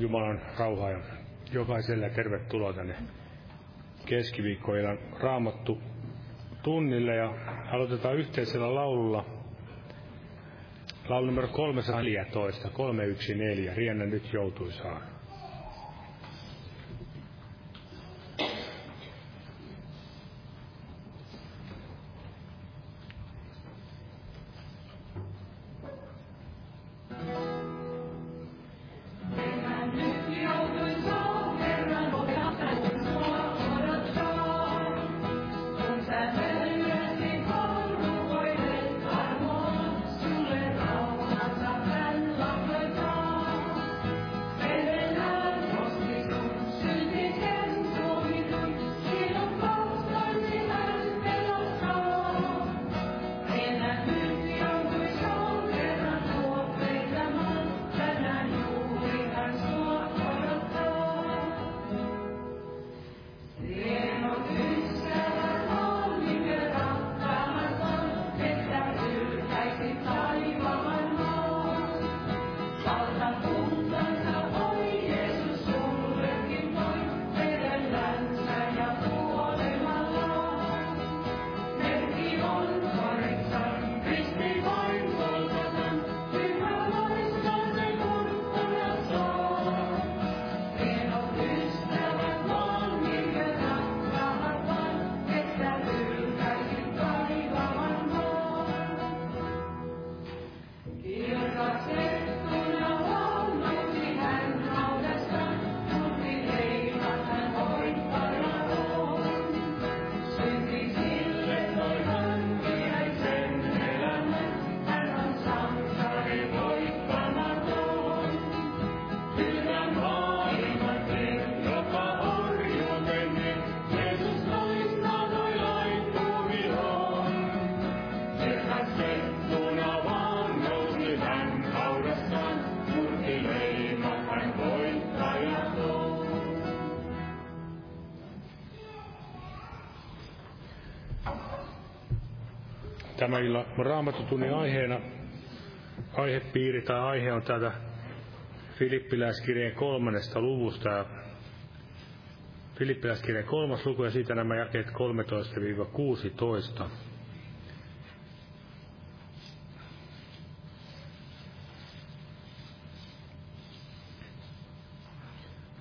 Jumalan rauhaa ja jokaiselle tervetuloa tänne keskiviikkoillan raamattu tunnille ja aloitetaan yhteisellä laululla. Laulu numero 314, 314, Riennä nyt joutuisaan. Tämä illan raamatutunnin aiheena, aihepiiri tai aihe on täältä Filippiläiskirjeen kolmannesta luvusta. Ja Filippiläiskirjeen kolmas luku ja siitä nämä jakeet 13-16.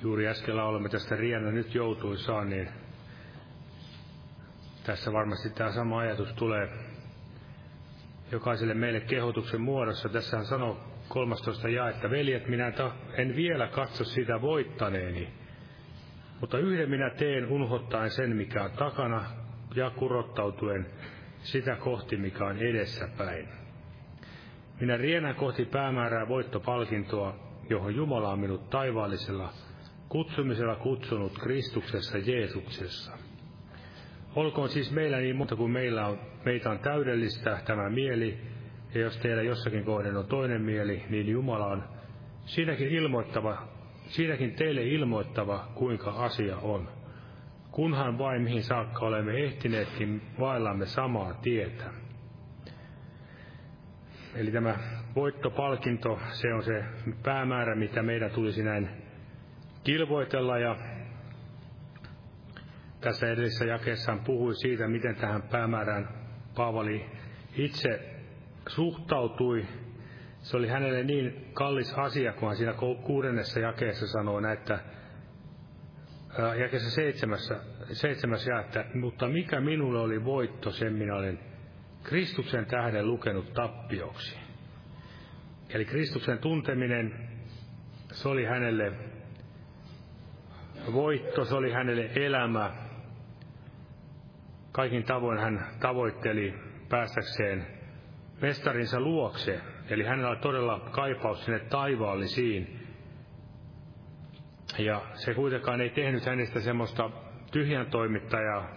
Juuri äsken olemme tästä Rienä nyt joutuisaan, niin tässä varmasti tämä sama ajatus tulee jokaiselle meille kehotuksen muodossa. Tässä hän sanoo 13 ja, että veljet, minä en vielä katso sitä voittaneeni, mutta yhden minä teen unhottaen sen, mikä on takana, ja kurottautuen sitä kohti, mikä on edessäpäin. Minä rienän kohti päämäärää voittopalkintoa, johon Jumala on minut taivaallisella kutsumisella kutsunut Kristuksessa Jeesuksessa. Olkoon siis meillä niin monta kuin meillä on, meitä on täydellistä tämä mieli, ja jos teillä jossakin kohden on toinen mieli, niin Jumala on siinäkin, ilmoittava, siinäkin teille ilmoittava, kuinka asia on. Kunhan vain mihin saakka olemme ehtineetkin vaillamme samaa tietä. Eli tämä voittopalkinto, se on se päämäärä, mitä meidän tulisi näin kilvoitella ja tässä edellisessä jakeessa hän puhui siitä, miten tähän päämäärään Paavali itse suhtautui. Se oli hänelle niin kallis asia, kun hän siinä kuudennessa jakeessa sanoo että jakeessa seitsemässä, seitsemäs ja, että, mutta mikä minulle oli voitto, sen minä olen Kristuksen tähden lukenut tappioksi. Eli Kristuksen tunteminen, se oli hänelle voitto, se oli hänelle elämä, Kaikin tavoin hän tavoitteli päästäkseen mestarinsa luokse, eli hänellä oli todella kaipaus sinne taivaallisiin. Ja se kuitenkaan ei tehnyt hänestä semmoista tyhjän toimittajaa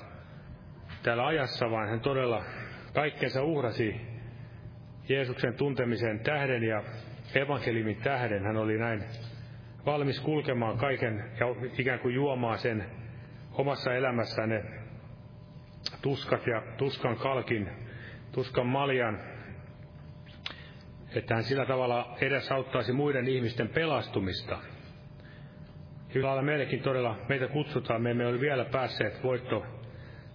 täällä ajassa, vaan hän todella kaikkensa uhrasi Jeesuksen tuntemisen tähden ja evankeliumin tähden. Hän oli näin valmis kulkemaan kaiken ja ikään kuin juomaan sen omassa elämässään ne tuskat ja tuskan kalkin, tuskan maljan, että hän sillä tavalla edesauttaisi muiden ihmisten pelastumista. Hyvä lailla meillekin todella, meitä kutsutaan, me emme ole vielä päässeet voitto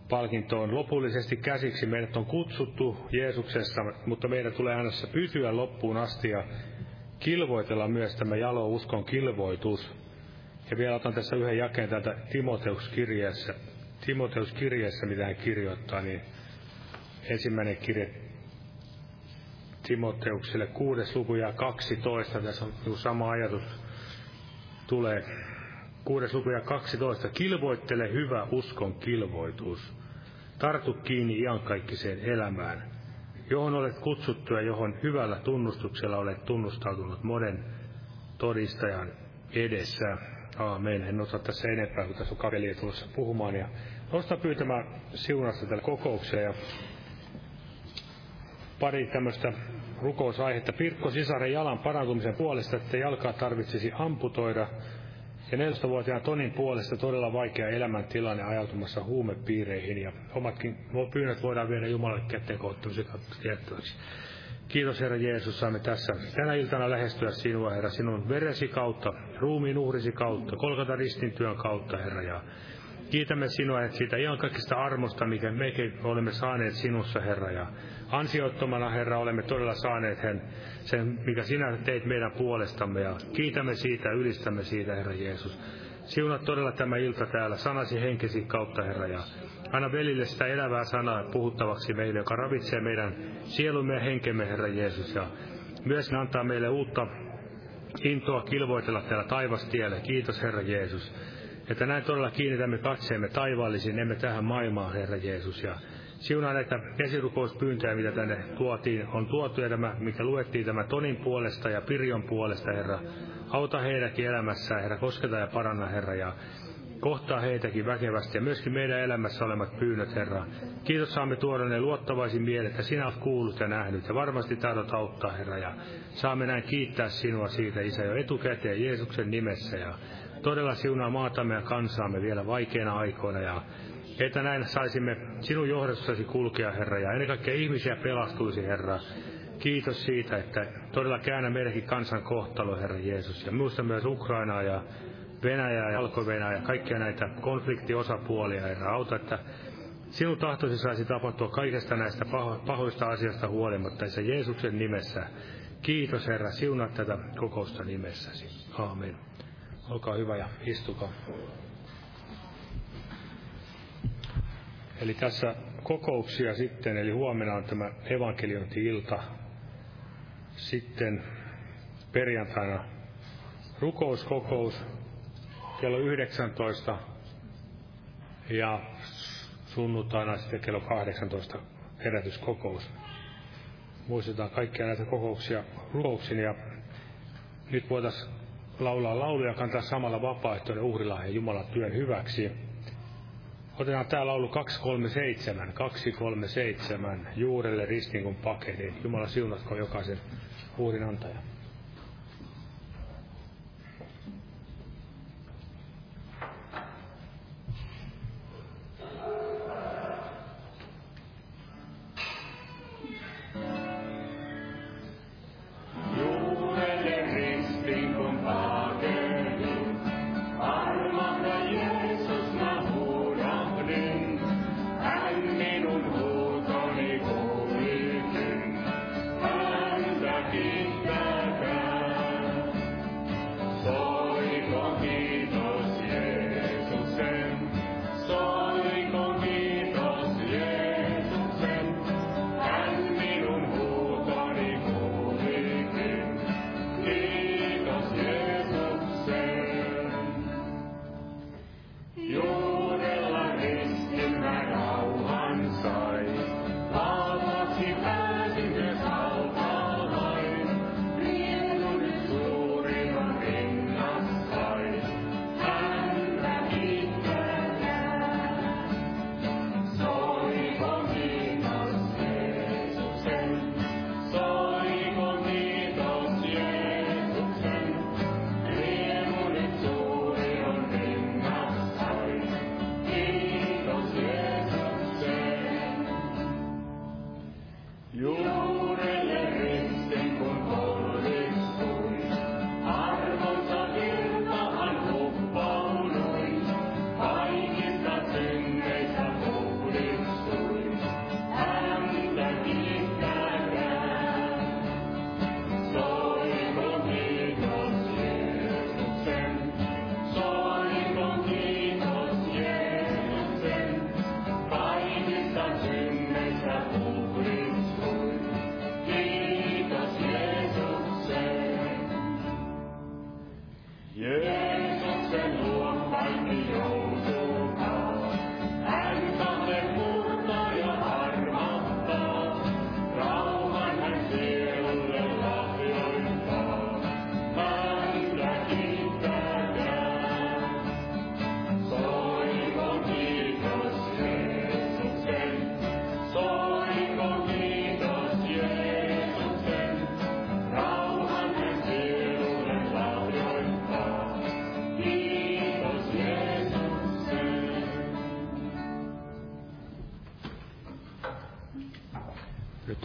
palkintoon lopullisesti käsiksi. Meidät on kutsuttu Jeesuksessa, mutta meidän tulee aina pysyä loppuun asti ja kilvoitella myös tämä jalo uskon kilvoitus. Ja vielä otan tässä yhden jakeen täältä Timoteus-kirjeessä, Timoteus-kirjeessä, mitä hän kirjoittaa, niin ensimmäinen kirje Timoteukselle, kuudes luku ja 12, tässä on sama ajatus tulee. Kuudes luku ja 12, kilvoittele hyvä uskon kilvoitus. Tartu kiinni iankaikkiseen elämään, johon olet kutsuttu ja johon hyvällä tunnustuksella olet tunnustautunut monen todistajan edessä. Aamen. En osaa tässä enempää, kun tässä on kaveli tulossa puhumaan. Ja nostan pyytämään siunasta tällä kokoukseen ja pari tämmöistä rukousaihetta. Pirkko sisaren jalan parantumisen puolesta, että jalkaa tarvitsisi amputoida. Ja 14-vuotiaan Tonin puolesta todella vaikea elämäntilanne ajautumassa huumepiireihin. Ja omatkin pyynnöt voidaan viedä Jumalalle kätteen koottumisen kautta tiettäväksi. Kiitos Herra Jeesus, saamme tässä tänä iltana lähestyä sinua, Herra, sinun veresi kautta, ruumiin uhrisi kautta, kolkata ristin työn kautta, Herra, ja kiitämme sinua että siitä ihan kaikista armosta, mikä mekin olemme saaneet sinussa, Herra, ja ansiottomana, Herra, olemme todella saaneet sen, mikä sinä teit meidän puolestamme, ja kiitämme siitä, ylistämme siitä, Herra Jeesus. Siunat todella tämä ilta täällä, sanasi henkesi kautta, Herra, ja Anna velille sitä elävää sanaa puhuttavaksi meille, joka ravitsee meidän sielumme ja henkemme, Herra Jeesus. Ja myös antaa meille uutta intoa kilvoitella täällä taivastiellä. Kiitos, Herra Jeesus. Että näin todella kiinnitämme katseemme taivaallisiin, emme tähän maailmaan, Herra Jeesus. Ja siunaa näitä esirukouspyyntöjä, mitä tänne tuotiin, on tuotu ja tämä, mikä luettiin tämä Tonin puolesta ja Pirjon puolesta, Herra. Auta heidänkin elämässään, Herra, kosketa ja paranna, Herra. Ja kohtaa heitäkin väkevästi ja myöskin meidän elämässä olemat pyynnöt, Herra. Kiitos saamme tuoda ne luottavaisin mieleen, että sinä olet kuullut ja nähnyt ja varmasti taidot auttaa, Herra. Ja saamme näin kiittää sinua siitä, Isä, jo etukäteen Jeesuksen nimessä ja todella siunaa maatamme ja kansaamme vielä vaikeina aikoina ja että näin saisimme sinun johdossasi kulkea, Herra, ja ennen kaikkea ihmisiä pelastuisi, Herra. Kiitos siitä, että todella käännä meidänkin kansan kohtalo, Herra Jeesus, ja muista myös Ukrainaa ja Venäjää ja Alko-Venäjää ja kaikkia näitä konfliktiosapuolia, Herra, auta, että sinun tahtosi saisi tapahtua kaikesta näistä paho- pahoista asiasta huolimatta, se Jeesuksen nimessä. Kiitos Herra, siunaa tätä kokousta nimessäsi. Aamen. Olkaa hyvä ja istukaa. Eli tässä kokouksia sitten, eli huomenna on tämä evankeliointi-ilta. Sitten perjantaina rukouskokous kello 19 ja sunnuntaina sitten kello 18 herätyskokous. Muistetaan kaikkia näitä kokouksia rukouksin ja nyt voitaisiin laulaa lauluja kantaa samalla vapaaehtoinen uhrilahja Jumalan työn hyväksi. Otetaan tämä laulu 237, 237, juurelle ristin kun pakenin. Jumala siunatko jokaisen uhrin antajan.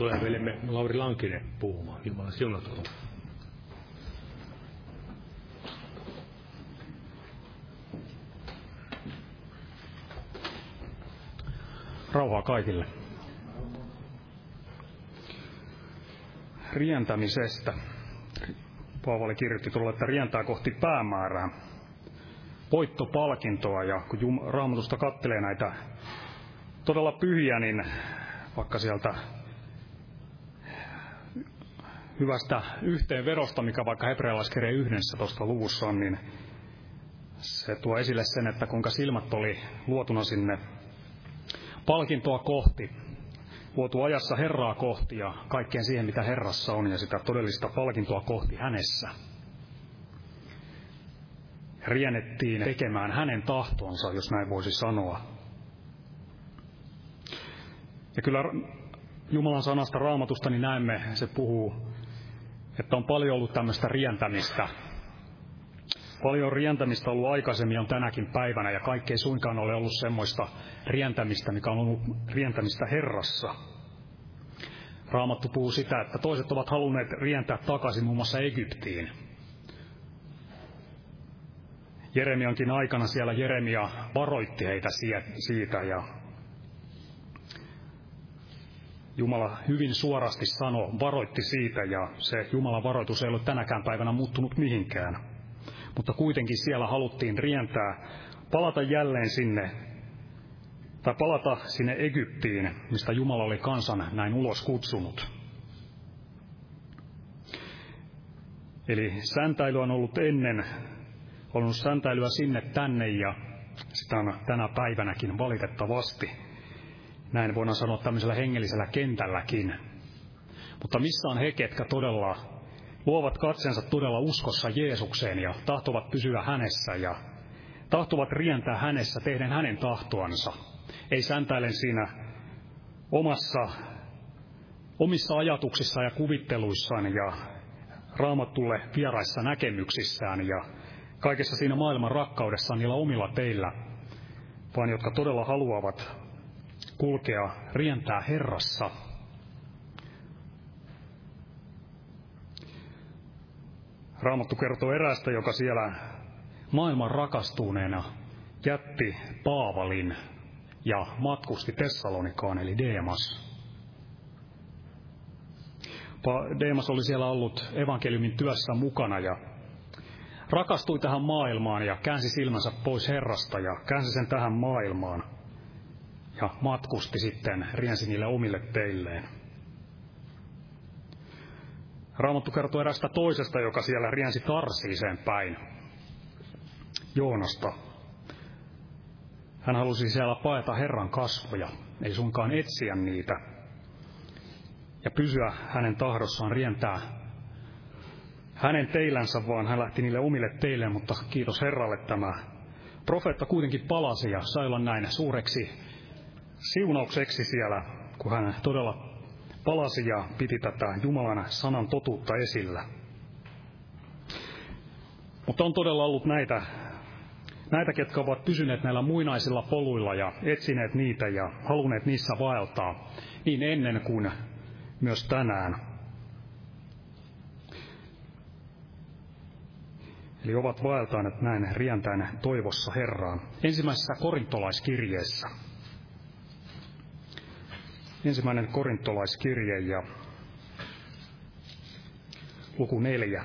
Tulee veljemme Lauri Lankinen puhumaan. Jumala siunatkoon. Rauhaa kaikille. Rientämisestä. Paavali kirjoitti tuolla, että rientää kohti päämäärää. Voittopalkintoa ja kun raamatusta kattelee näitä todella pyhiä, niin vaikka sieltä hyvästä yhteenvedosta, mikä vaikka hebrealaiskirjeen 11 luvussa on, niin se tuo esille sen, että kuinka silmät oli luotuna sinne palkintoa kohti, luotu ajassa Herraa kohti ja kaikkeen siihen, mitä Herrassa on, ja sitä todellista palkintoa kohti hänessä. Riennettiin tekemään hänen tahtonsa, jos näin voisi sanoa. Ja kyllä Jumalan sanasta raamatusta niin näemme, se puhuu, että on paljon ollut tämmöistä rientämistä. Paljon rientämistä ollut aikaisemmin on tänäkin päivänä ja kaikkea suinkaan ole ollut semmoista rientämistä, mikä on ollut rientämistä Herrassa. Raamattu puhuu sitä, että toiset ovat halunneet rientää takaisin muun muassa Egyptiin. Jeremiankin aikana siellä Jeremia varoitti heitä siitä ja Jumala hyvin suorasti sanoi, varoitti siitä ja se Jumalan varoitus ei ole tänäkään päivänä muuttunut mihinkään. Mutta kuitenkin siellä haluttiin rientää, palata jälleen sinne, tai palata sinne Egyptiin, mistä Jumala oli kansan näin ulos kutsunut. Eli säntäily on ollut ennen, on ollut säntäilyä sinne tänne ja sitä on tänä päivänäkin valitettavasti näin voidaan sanoa tämmöisellä hengellisellä kentälläkin. Mutta missä on he, ketkä todella luovat katsensa todella uskossa Jeesukseen ja tahtovat pysyä hänessä ja tahtovat rientää hänessä tehden hänen tahtoansa. Ei säntäilen siinä omassa, omissa ajatuksissa ja kuvitteluissaan ja raamattulle vieraissa näkemyksissään ja kaikessa siinä maailman rakkaudessa niillä omilla teillä, vaan jotka todella haluavat kulkea, rientää Herrassa. Raamattu kertoo erästä, joka siellä maailman rakastuneena jätti Paavalin ja matkusti Tessalonikaan, eli Deemas. Deemas oli siellä ollut evankeliumin työssä mukana ja rakastui tähän maailmaan ja käänsi silmänsä pois Herrasta ja käänsi sen tähän maailmaan ja matkusti sitten, riensi niille omille teilleen. Raamattu kertoo erästä toisesta, joka siellä riensi Tarsiiseen päin, Joonasta. Hän halusi siellä paeta Herran kasvoja, ei sunkaan etsiä niitä, ja pysyä hänen tahdossaan rientää hänen teillänsä, vaan hän lähti niille omille teilleen, mutta kiitos Herralle tämä profeetta kuitenkin palasi ja sai olla näin suureksi siunaukseksi siellä, kun hän todella palasi ja piti tätä Jumalan sanan totuutta esillä. Mutta on todella ollut näitä, näitä, ketkä ovat pysyneet näillä muinaisilla poluilla ja etsineet niitä ja halunneet niissä vaeltaa niin ennen kuin myös tänään. Eli ovat vaeltaneet näin rientäen toivossa Herraan. Ensimmäisessä korintolaiskirjeessä ensimmäinen korintolaiskirje ja luku neljä.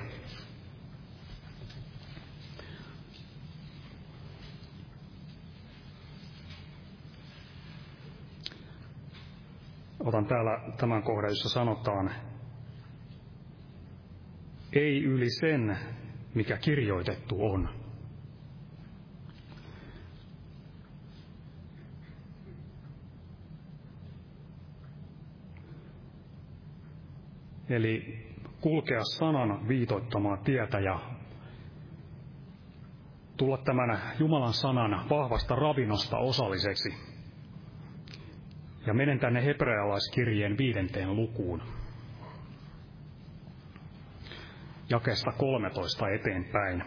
Otan täällä tämän kohdan, jossa sanotaan, ei yli sen, mikä kirjoitettu on. Eli kulkea sanan viitoittamaa tietä ja tulla tämän Jumalan sanan vahvasta ravinnosta osalliseksi. Ja menen tänne hebrealaiskirjeen viidenteen lukuun. Jakesta 13 eteenpäin.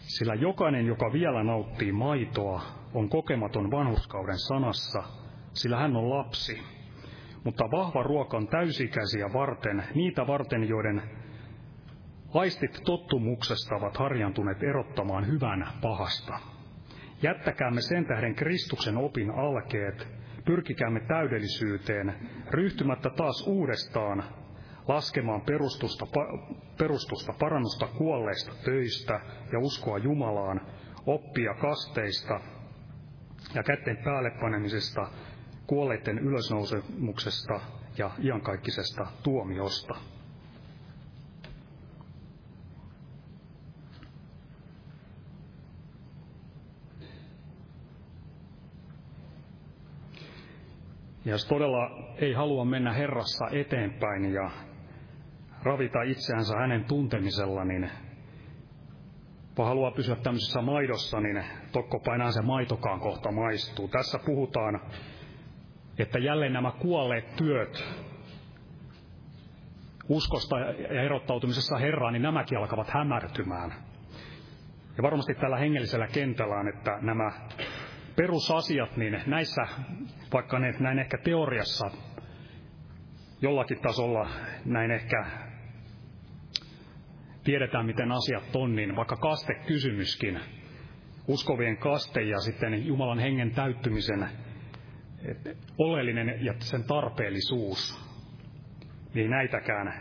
Sillä jokainen, joka vielä nauttii maitoa, on kokematon vanhuskauden sanassa, sillä hän on lapsi. Mutta vahva ruoka on täysikäisiä varten, niitä varten, joiden aistit tottumuksesta ovat harjantuneet erottamaan hyvän pahasta. Jättäkäämme sen tähden Kristuksen opin alkeet, pyrkikäämme täydellisyyteen, ryhtymättä taas uudestaan laskemaan perustusta, perustusta parannusta kuolleista töistä ja uskoa Jumalaan, oppia kasteista ja kätten päälle panemisesta, kuolleiden ylösnousemuksesta ja iankaikkisesta tuomiosta. Ja jos todella ei halua mennä Herrassa eteenpäin ja ravita itseänsä hänen tuntemisella, niin vaan haluaa pysyä tämmöisessä maidossa, niin painaa se maitokaan kohta maistuu. Tässä puhutaan, että jälleen nämä kuolleet työt uskosta ja erottautumisessa Herraan, niin nämäkin alkavat hämärtymään. Ja varmasti tällä hengellisellä kentällä on, että nämä perusasiat, niin näissä, vaikka ne näin ehkä teoriassa jollakin tasolla näin ehkä tiedetään, miten asiat on, niin vaikka kastekysymyskin, uskovien kaste ja sitten Jumalan hengen täyttymisen oleellinen ja sen tarpeellisuus, niin näitäkään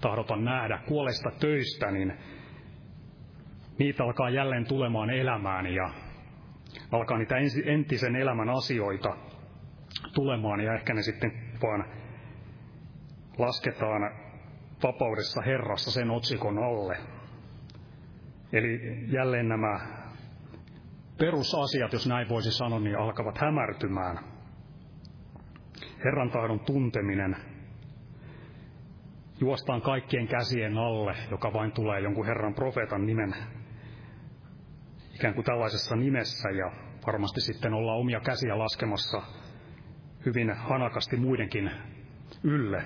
tahdota nähdä. Kuolesta töistä, niin niitä alkaa jälleen tulemaan elämään ja alkaa niitä entisen elämän asioita tulemaan ja ehkä ne sitten vaan lasketaan vapaudessa Herrassa sen otsikon alle. Eli jälleen nämä perusasiat, jos näin voisi sanoa, niin alkavat hämärtymään. Herran tahdon tunteminen juostaan kaikkien käsien alle, joka vain tulee jonkun Herran profeetan nimen ikään kuin tällaisessa nimessä ja varmasti sitten olla omia käsiä laskemassa hyvin hanakasti muidenkin ylle.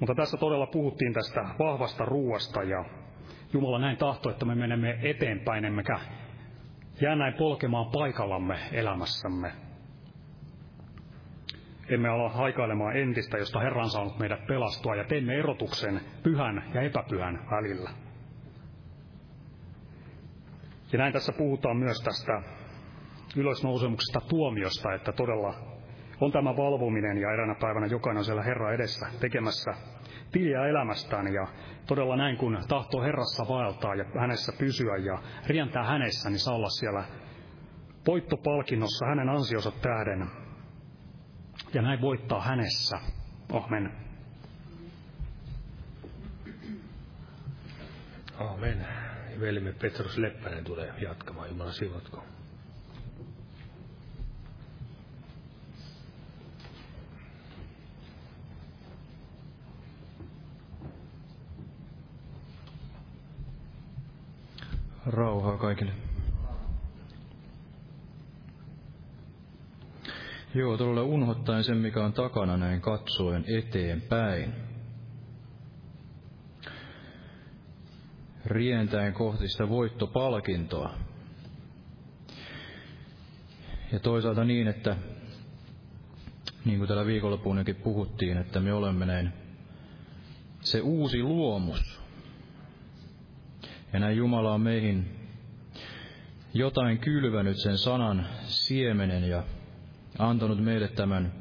Mutta tässä todella puhuttiin tästä vahvasta ruuasta ja Jumala näin tahto, että me menemme eteenpäin, emmekä jää näin polkemaan paikallamme elämässämme. Emme ala haikailemaan entistä, josta Herra on saanut meidät pelastua, ja teemme erotuksen pyhän ja epäpyhän välillä. Ja näin tässä puhutaan myös tästä ylösnousemuksesta tuomiosta, että todella on tämä valvominen ja eräänä päivänä jokainen on siellä Herra edessä tekemässä tiliä elämästään ja todella näin kun tahtoo Herrassa vaeltaa ja hänessä pysyä ja rientää hänessä, niin saa olla siellä voittopalkinnossa hänen ansionsa tähden ja näin voittaa hänessä. Amen. Amen. Velimme Petrus Leppänen tulee jatkamaan. Jumala sivotko. Rauhaa kaikille. Joo, todella unhottaen sen, mikä on takana näin katsoen eteenpäin. Rientäen kohti sitä voittopalkintoa. Ja toisaalta niin, että niin kuin täällä viikonloppuunkin puhuttiin, että me olemme näin se uusi luomus. Ja näin Jumala on meihin jotain kylvänyt sen sanan siemenen ja antanut meille tämän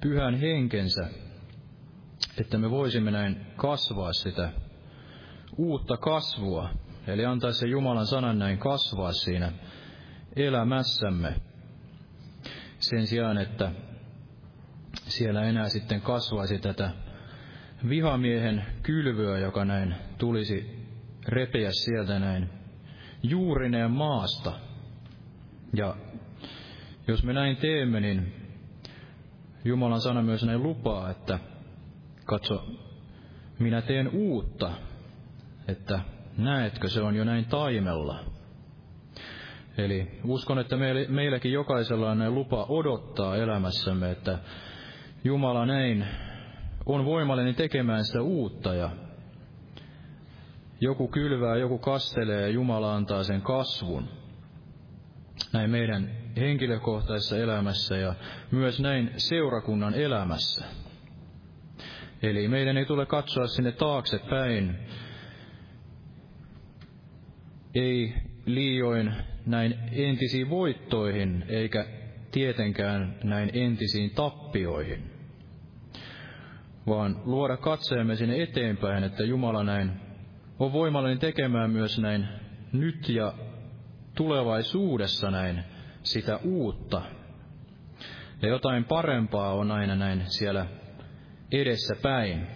pyhän henkensä, että me voisimme näin kasvaa sitä uutta kasvua, eli antaa se Jumalan sanan näin kasvaa siinä elämässämme. Sen sijaan, että siellä enää sitten kasvaisi tätä vihamiehen kylvyä, joka näin tulisi repeä sieltä näin juurineen maasta ja jos me näin teemme, niin Jumalan sana myös näin lupaa, että katso, minä teen uutta, että näetkö, se on jo näin taimella. Eli uskon, että meilläkin jokaisella on näin lupa odottaa elämässämme, että Jumala näin on voimallinen tekemään sitä uutta ja joku kylvää, joku kastelee ja Jumala antaa sen kasvun. Näin meidän henkilökohtaisessa elämässä ja myös näin seurakunnan elämässä. Eli meidän ei tule katsoa sinne taaksepäin, ei liioin näin entisiin voittoihin, eikä tietenkään näin entisiin tappioihin, vaan luoda katseemme sinne eteenpäin, että Jumala näin on voimallinen tekemään myös näin nyt ja tulevaisuudessa näin sitä uutta. Ja jotain parempaa on aina näin siellä edessä päin.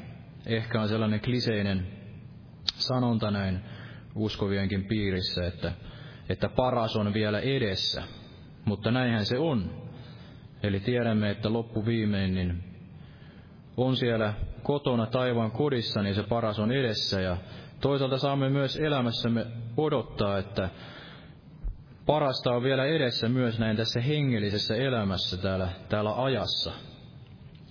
Ehkä on sellainen kliseinen sanonta näin uskovienkin piirissä, että, että paras on vielä edessä. Mutta näinhän se on. Eli tiedämme, että loppu viimein niin on siellä kotona taivaan kodissa, niin se paras on edessä. Ja toisaalta saamme myös elämässämme odottaa, että parasta on vielä edessä myös näin tässä hengellisessä elämässä täällä, täällä ajassa.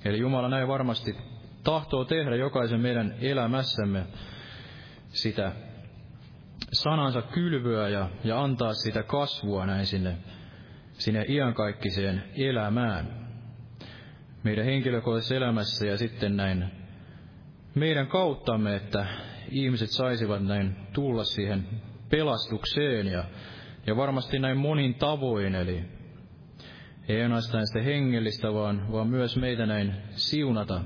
Eli Jumala näin varmasti tahtoo tehdä jokaisen meidän elämässämme sitä sanansa kylvyä ja, ja antaa sitä kasvua näin sinne, sinne iankaikkiseen elämään. Meidän henkilökohtaisessa elämässä ja sitten näin meidän kauttamme, että ihmiset saisivat näin tulla siihen pelastukseen ja, ja varmasti näin monin tavoin, eli ei ainoastaan sitä hengellistä, vaan, vaan myös meitä näin siunata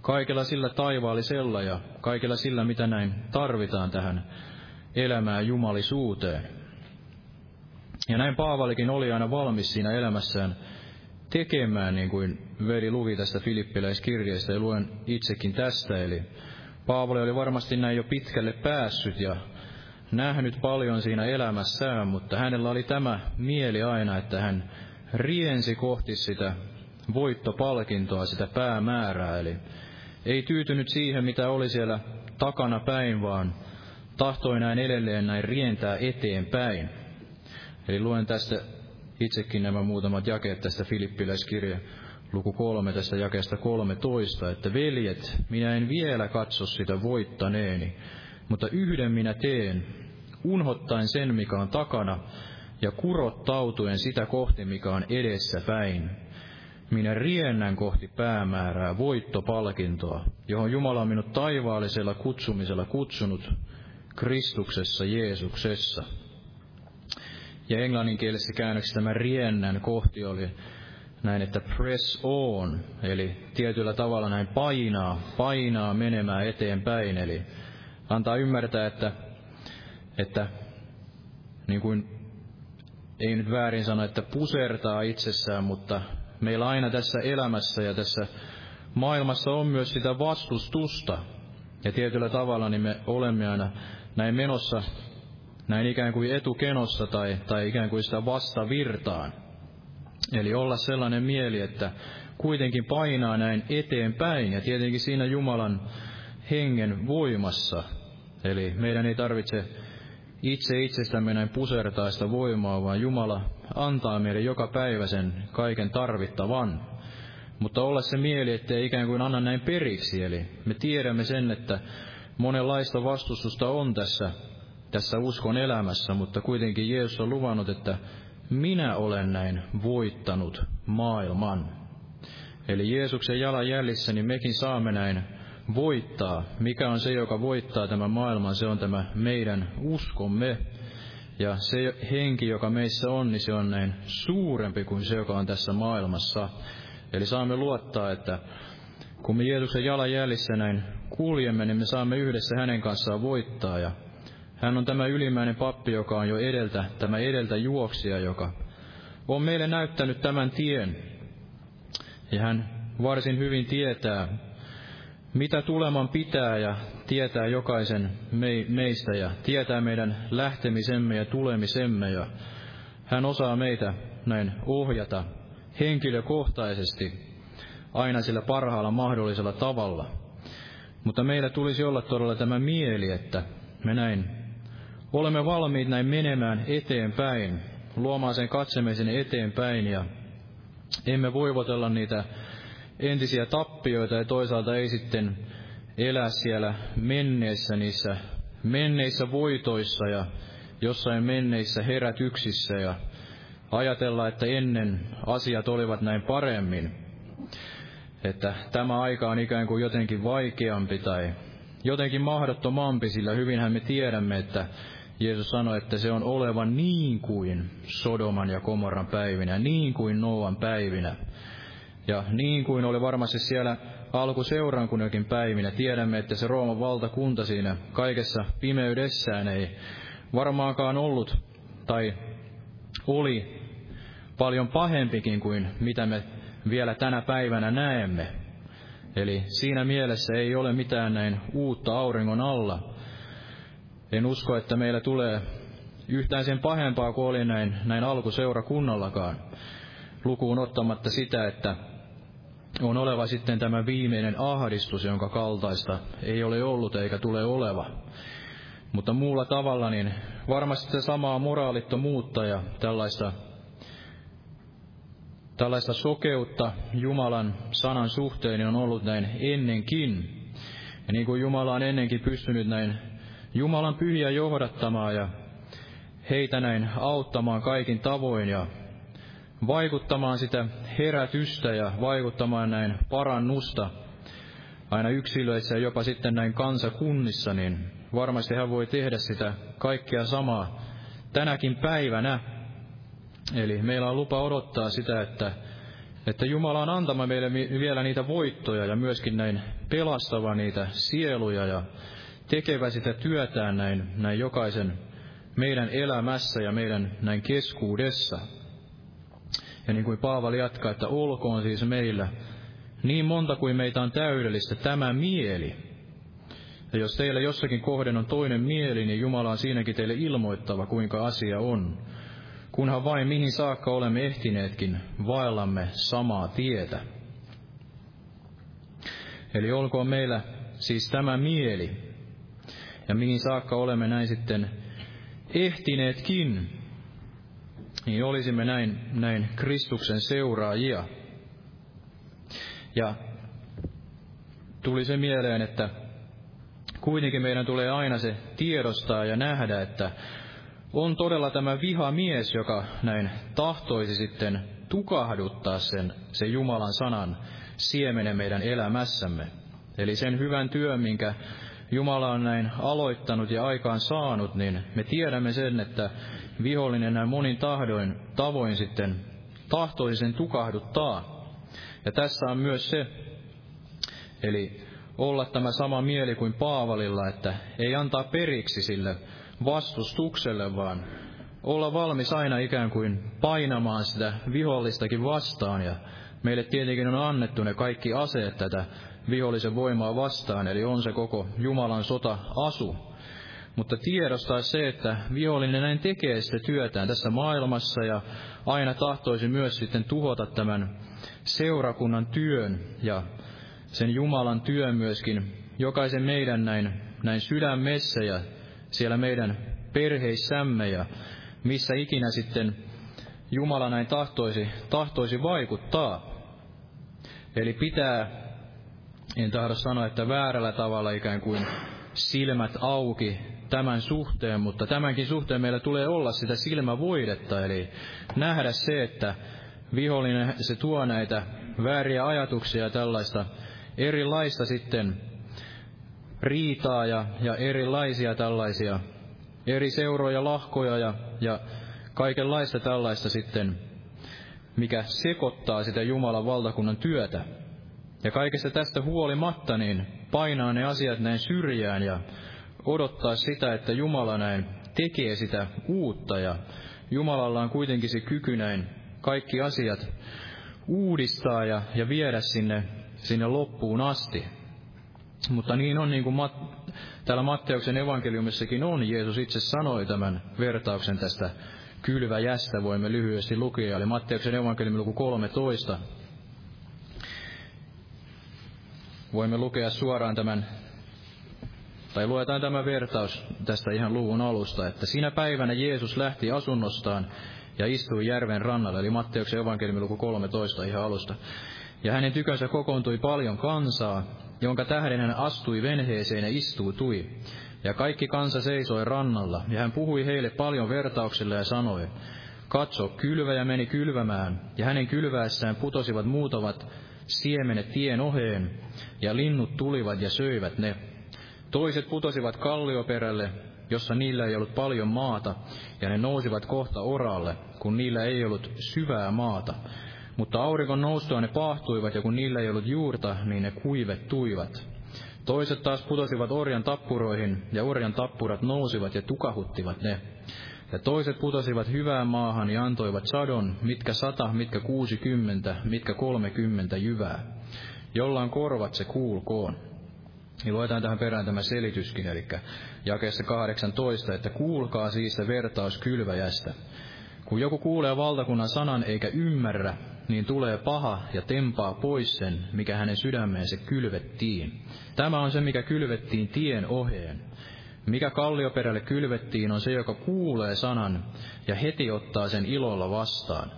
kaikella sillä taivaallisella ja kaikella sillä, mitä näin tarvitaan tähän elämään jumalisuuteen. Ja näin Paavalikin oli aina valmis siinä elämässään tekemään, niin kuin veli luki tästä Filippiläiskirjeestä ja luen itsekin tästä. Eli Paavali oli varmasti näin jo pitkälle päässyt ja nähnyt paljon siinä elämässään, mutta hänellä oli tämä mieli aina, että hän riensi kohti sitä voittopalkintoa, sitä päämäärää. Eli ei tyytynyt siihen, mitä oli siellä takana päin, vaan tahtoi näin edelleen näin rientää eteenpäin. Eli luen tästä itsekin nämä muutamat jakeet tästä Filippiläiskirja luku kolme tästä jakeesta 13, että veljet, minä en vielä katso sitä voittaneeni, mutta yhden minä teen, unhottaen sen, mikä on takana, ja kurottautuen sitä kohti, mikä on edessä päin. Minä riennän kohti päämäärää, voittopalkintoa, johon Jumala on minut taivaallisella kutsumisella kutsunut Kristuksessa Jeesuksessa. Ja englanninkielisessä käännöksessä tämä riennän kohti oli näin, että press on, eli tietyllä tavalla näin painaa, painaa menemään eteenpäin, eli antaa ymmärtää, että, että niin kuin, ei nyt väärin sano, että pusertaa itsessään, mutta meillä aina tässä elämässä ja tässä maailmassa on myös sitä vastustusta. Ja tietyllä tavalla niin me olemme aina näin menossa, näin ikään kuin etukenossa tai, tai ikään kuin sitä vastavirtaan. Eli olla sellainen mieli, että kuitenkin painaa näin eteenpäin ja tietenkin siinä Jumalan hengen voimassa. Eli meidän ei tarvitse itse itsestämme näin pusertaa sitä voimaa, vaan Jumala antaa meille joka päivä sen kaiken tarvittavan. Mutta olla se mieli, ettei ikään kuin anna näin periksi, eli me tiedämme sen, että monenlaista vastustusta on tässä, tässä uskon elämässä, mutta kuitenkin Jeesus on luvannut, että minä olen näin voittanut maailman. Eli Jeesuksen jalanjäljissä, niin mekin saamme näin voittaa. Mikä on se, joka voittaa tämän maailman? Se on tämä meidän uskomme. Ja se henki, joka meissä on, niin se on näin suurempi kuin se, joka on tässä maailmassa. Eli saamme luottaa, että kun me Jeesuksen jalanjäljissä näin kuljemme, niin me saamme yhdessä hänen kanssaan voittaa. Ja hän on tämä ylimmäinen pappi, joka on jo edeltä, tämä edeltä juoksija, joka on meille näyttänyt tämän tien. Ja hän varsin hyvin tietää, mitä tuleman pitää ja tietää jokaisen meistä ja tietää meidän lähtemisemme ja tulemisemme ja hän osaa meitä näin ohjata henkilökohtaisesti aina sillä parhaalla mahdollisella tavalla. Mutta meillä tulisi olla todella tämä mieli, että me näin olemme valmiit näin menemään eteenpäin, luomaan sen katsemme sinne eteenpäin ja emme voivotella niitä entisiä tappioita ja toisaalta ei sitten elää siellä menneessä niissä menneissä voitoissa ja jossain menneissä herätyksissä ja ajatella, että ennen asiat olivat näin paremmin. Että tämä aika on ikään kuin jotenkin vaikeampi tai jotenkin mahdottomampi, sillä hyvinhän me tiedämme, että Jeesus sanoi, että se on oleva niin kuin Sodoman ja Komorran päivinä, niin kuin Noan päivinä. Ja niin kuin oli varmasti siellä alkuseurankunnakin päivinä, tiedämme, että se Rooman valtakunta siinä kaikessa pimeydessään ei varmaankaan ollut tai oli paljon pahempikin kuin mitä me vielä tänä päivänä näemme. Eli siinä mielessä ei ole mitään näin uutta auringon alla. En usko, että meillä tulee yhtään sen pahempaa kuin oli näin, näin alkuseurakunnallakaan. Lukuun ottamatta sitä, että on oleva sitten tämä viimeinen ahdistus, jonka kaltaista ei ole ollut eikä tule oleva. Mutta muulla tavalla niin varmasti se samaa moraalittomuutta ja tällaista, tällaista sokeutta Jumalan sanan suhteen niin on ollut näin ennenkin. Ja niin kuin Jumala on ennenkin pystynyt näin Jumalan pyhiä johdattamaan ja heitä näin auttamaan kaikin tavoin ja vaikuttamaan sitä herätystä ja vaikuttamaan näin parannusta aina yksilöissä ja jopa sitten näin kansakunnissa, niin varmasti hän voi tehdä sitä kaikkea samaa tänäkin päivänä. Eli meillä on lupa odottaa sitä, että, että Jumala on antama meille vielä niitä voittoja ja myöskin näin pelastava niitä sieluja ja tekevä sitä työtään näin, näin jokaisen meidän elämässä ja meidän näin keskuudessa. Ja niin kuin Paavali jatkaa, että olkoon siis meillä niin monta kuin meitä on täydellistä tämä mieli. Ja jos teillä jossakin kohden on toinen mieli, niin Jumala on siinäkin teille ilmoittava, kuinka asia on. Kunhan vain mihin saakka olemme ehtineetkin, vaellamme samaa tietä. Eli olkoon meillä siis tämä mieli, ja mihin saakka olemme näin sitten ehtineetkin, niin olisimme näin, näin Kristuksen seuraajia. Ja tuli se mieleen, että kuitenkin meidän tulee aina se tiedostaa ja nähdä, että on todella tämä vihamies, joka näin tahtoisi sitten tukahduttaa sen, sen Jumalan sanan siemenen meidän elämässämme. Eli sen hyvän työn, minkä Jumala on näin aloittanut ja aikaan saanut, niin me tiedämme sen, että vihollinen näin monin tahdoin, tavoin sitten tahtoisi sen tukahduttaa. Ja tässä on myös se, eli olla tämä sama mieli kuin Paavalilla, että ei antaa periksi sille vastustukselle, vaan olla valmis aina ikään kuin painamaan sitä vihollistakin vastaan. Ja meille tietenkin on annettu ne kaikki aseet tätä vihollisen voimaa vastaan, eli on se koko Jumalan sota-asu. Mutta tiedostaa se, että vihollinen näin tekee sitä työtään tässä maailmassa ja aina tahtoisi myös sitten tuhota tämän seurakunnan työn ja sen Jumalan työn myöskin jokaisen meidän näin, näin sydämessä ja siellä meidän perheissämme ja missä ikinä sitten Jumala näin tahtoisi, tahtoisi vaikuttaa. Eli pitää en tahdo sanoa, että väärällä tavalla ikään kuin silmät auki tämän suhteen, mutta tämänkin suhteen meillä tulee olla sitä silmävoidetta, eli nähdä se, että vihollinen se tuo näitä vääriä ajatuksia ja tällaista erilaista sitten riitaa ja, ja erilaisia tällaisia eri seuroja, lahkoja ja, ja kaikenlaista tällaista sitten, mikä sekoittaa sitä Jumalan valtakunnan työtä. Ja kaikesta tästä huolimatta niin painaa ne asiat näin syrjään ja odottaa sitä, että Jumala näin tekee sitä uutta. Ja Jumalalla on kuitenkin se kyky näin kaikki asiat uudistaa ja, ja viedä sinne, sinne loppuun asti. Mutta niin on niin kuin Mat, täällä Matteuksen evankeliumissakin on, Jeesus itse sanoi tämän vertauksen tästä kylväjästä, voimme lyhyesti lukea, eli Matteuksen evankeliumi luku 13, voimme lukea suoraan tämän, tai luetaan tämä vertaus tästä ihan luvun alusta, että siinä päivänä Jeesus lähti asunnostaan ja istui järven rannalle, eli Matteuksen evankeliumi luku 13 ihan alusta. Ja hänen tykönsä kokoontui paljon kansaa, jonka tähden hän astui venheeseen ja istuutui. Ja kaikki kansa seisoi rannalla, ja hän puhui heille paljon vertauksilla ja sanoi, Katso, kylväjä meni kylvämään, ja hänen kylväessään putosivat muutavat siemenet tien oheen, ja linnut tulivat ja söivät ne. Toiset putosivat kallioperälle, jossa niillä ei ollut paljon maata, ja ne nousivat kohta oralle, kun niillä ei ollut syvää maata. Mutta auringon noustua ne pahtuivat, ja kun niillä ei ollut juurta, niin ne kuivettuivat. Toiset taas putosivat orjan tappuroihin, ja orjan tappurat nousivat ja tukahuttivat ne. Ja toiset putosivat hyvään maahan ja antoivat sadon, mitkä sata, mitkä kuusikymmentä, mitkä kolmekymmentä jyvää. Jolla on korvat, se kuulkoon. Niin luetaan tähän perään tämä selityskin, eli jakeessa 18, että kuulkaa siis se vertaus kylväjästä. Kun joku kuulee valtakunnan sanan eikä ymmärrä, niin tulee paha ja tempaa pois sen, mikä hänen sydämeensä kylvettiin. Tämä on se, mikä kylvettiin tien oheen. Mikä kallioperälle kylvettiin, on se, joka kuulee sanan ja heti ottaa sen ilolla vastaan.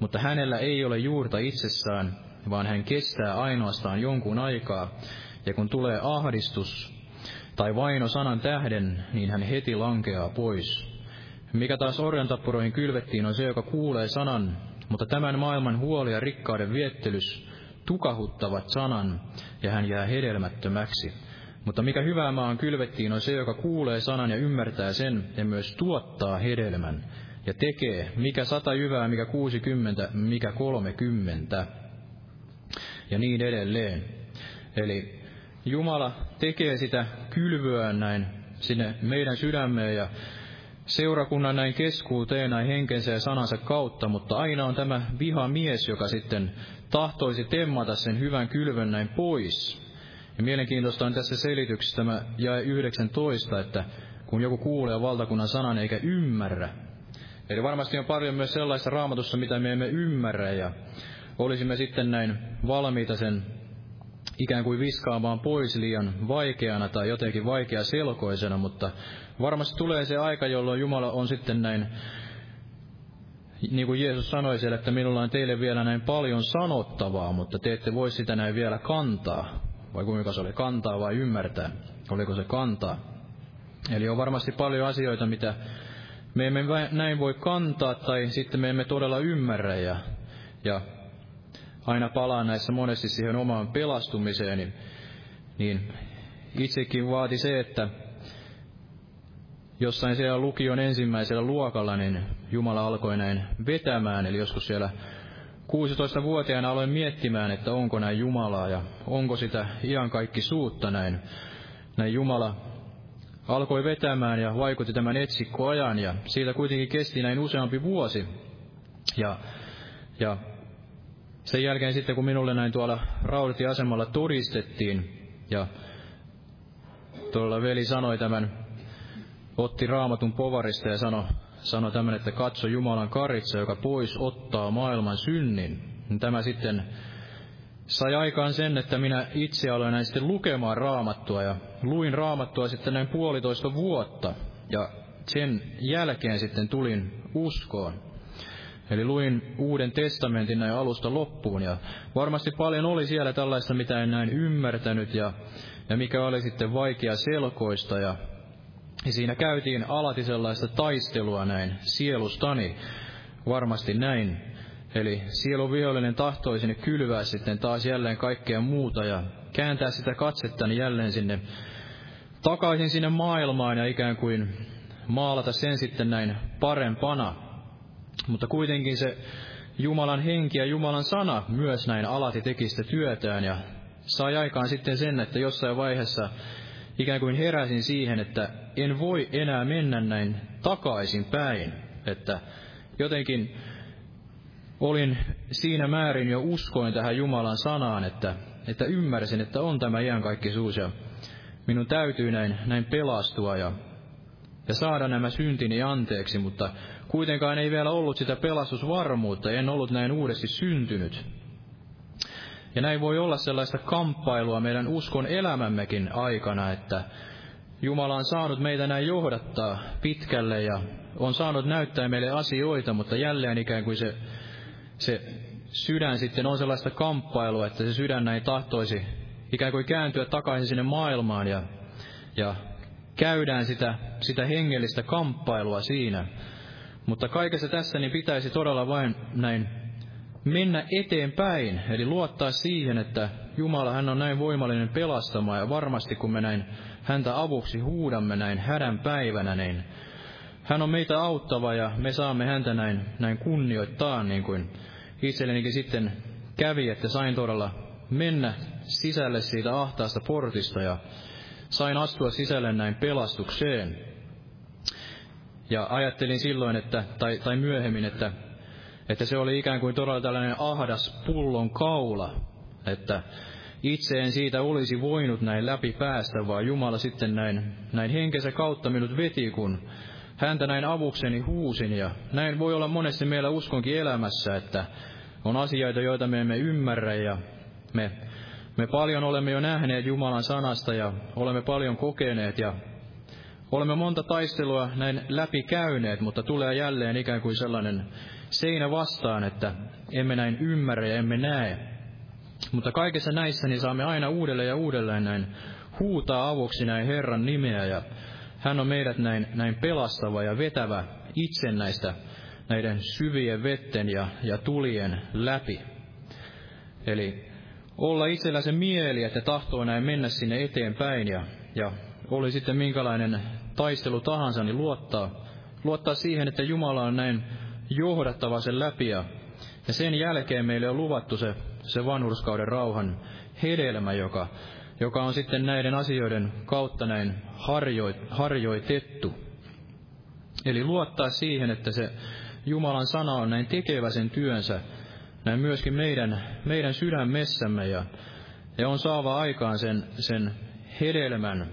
Mutta hänellä ei ole juurta itsessään, vaan hän kestää ainoastaan jonkun aikaa, ja kun tulee ahdistus tai vaino sanan tähden, niin hän heti lankeaa pois. Mikä taas orjantappuroihin kylvettiin, on se, joka kuulee sanan, mutta tämän maailman huoli ja rikkauden viettelys tukahuttavat sanan, ja hän jää hedelmättömäksi. Mutta mikä hyvää maan kylvettiin, on se, joka kuulee sanan ja ymmärtää sen, ja myös tuottaa hedelmän, ja tekee, mikä sata jyvää, mikä kuusikymmentä, mikä kolmekymmentä, ja niin edelleen. Eli Jumala tekee sitä kylvyä näin sinne meidän sydämeen ja seurakunnan näin keskuuteen näin henkensä ja sanansa kautta, mutta aina on tämä viha mies, joka sitten tahtoisi temmata sen hyvän kylvön näin pois. Ja mielenkiintoista on tässä selityksessä tämä jae 19, että kun joku kuulee valtakunnan sanan eikä ymmärrä. Eli varmasti on paljon myös sellaista raamatussa, mitä me emme ymmärrä, ja olisimme sitten näin valmiita sen ikään kuin viskaamaan pois liian vaikeana tai jotenkin vaikea selkoisena, mutta varmasti tulee se aika, jolloin Jumala on sitten näin, niin kuin Jeesus sanoi siellä, että minulla on teille vielä näin paljon sanottavaa, mutta te ette voi sitä näin vielä kantaa. Vai kuinka se oli, kantaa vai ymmärtää? Oliko se kantaa? Eli on varmasti paljon asioita, mitä me emme näin voi kantaa tai sitten me emme todella ymmärrä ja, ja aina palaan näissä monesti siihen omaan pelastumiseen, niin, niin itsekin vaati se, että jossain siellä lukion ensimmäisellä luokalla, niin Jumala alkoi näin vetämään, eli joskus siellä 16-vuotiaana aloin miettimään, että onko näin Jumalaa ja onko sitä suutta näin. Näin Jumala alkoi vetämään ja vaikutti tämän etsikkoajan ja siitä kuitenkin kesti näin useampi vuosi. Ja, ja sen jälkeen sitten, kun minulle näin tuolla asemalla todistettiin, ja tuolla veli sanoi tämän, otti raamatun povarista ja sanoi, sanoi tämän, että katso Jumalan karitsa, joka pois ottaa maailman synnin. Niin tämä sitten sai aikaan sen, että minä itse aloin näin sitten lukemaan raamattua ja luin raamattua sitten näin puolitoista vuotta. Ja sen jälkeen sitten tulin uskoon. Eli luin Uuden testamentin näin alusta loppuun ja varmasti paljon oli siellä tällaista, mitä en näin ymmärtänyt ja, ja mikä oli sitten vaikea selkoista ja, ja siinä käytiin alati sellaista taistelua näin sielustani, varmasti näin. Eli sielun vihollinen tahtoi sinne kylvää sitten taas jälleen kaikkea muuta ja kääntää sitä katsettani jälleen sinne takaisin sinne maailmaan ja ikään kuin maalata sen sitten näin parempana. Mutta kuitenkin se Jumalan henki ja Jumalan sana myös näin alati teki sitä työtään ja sai aikaan sitten sen, että jossain vaiheessa ikään kuin heräsin siihen, että en voi enää mennä näin takaisin päin, että jotenkin olin siinä määrin jo uskoin tähän Jumalan sanaan, että, että ymmärsin, että on tämä iankaikkisuus ja minun täytyy näin, näin pelastua ja, ja saada nämä syntini anteeksi, mutta Kuitenkaan ei vielä ollut sitä pelastusvarmuutta, en ollut näin uudesti syntynyt. Ja näin voi olla sellaista kamppailua meidän uskon elämämmekin aikana, että Jumala on saanut meitä näin johdattaa pitkälle ja on saanut näyttää meille asioita, mutta jälleen ikään kuin se, se sydän sitten on sellaista kamppailua, että se sydän näin tahtoisi ikään kuin kääntyä takaisin sinne maailmaan ja, ja käydään sitä, sitä hengellistä kamppailua siinä. Mutta kaikessa tässä niin pitäisi todella vain näin mennä eteenpäin, eli luottaa siihen, että Jumala, hän on näin voimallinen pelastamaan, ja varmasti kun me näin häntä avuksi huudamme näin hädän päivänä, niin hän on meitä auttava ja me saamme häntä näin, näin kunnioittaa, niin kuin itsellenikin sitten kävi, että sain todella mennä sisälle siitä ahtaasta portista ja sain astua sisälle näin pelastukseen. Ja ajattelin silloin, että, tai, tai myöhemmin, että, että se oli ikään kuin todella tällainen ahdas pullon kaula, että itse en siitä olisi voinut näin läpi päästä, vaan Jumala sitten näin, näin henkensä kautta minut veti, kun häntä näin avukseni huusin. Ja näin voi olla monesti meillä uskonkin elämässä, että on asioita, joita me emme ymmärrä ja me, me paljon olemme jo nähneet Jumalan sanasta ja olemme paljon kokeneet ja olemme monta taistelua näin läpi käyneet, mutta tulee jälleen ikään kuin sellainen seinä vastaan, että emme näin ymmärrä ja emme näe. Mutta kaikessa näissä niin saamme aina uudelleen ja uudelleen näin huutaa avuksi näin Herran nimeä ja hän on meidät näin, näin pelastava ja vetävä itse näistä näiden syvien vetten ja, ja tulien läpi. Eli olla itsellä se mieli, että tahtoo näin mennä sinne eteenpäin ja, ja oli sitten minkälainen taistelu tahansa, niin luottaa, luottaa siihen, että Jumala on näin johdattava sen läpi ja, sen jälkeen meille on luvattu se, se vanhurskauden rauhan hedelmä, joka, joka on sitten näiden asioiden kautta näin harjoit, harjoitettu. Eli luottaa siihen, että se Jumalan sana on näin tekevä sen työnsä, näin myöskin meidän, meidän sydämessämme ja, ja on saava aikaan sen, sen hedelmän,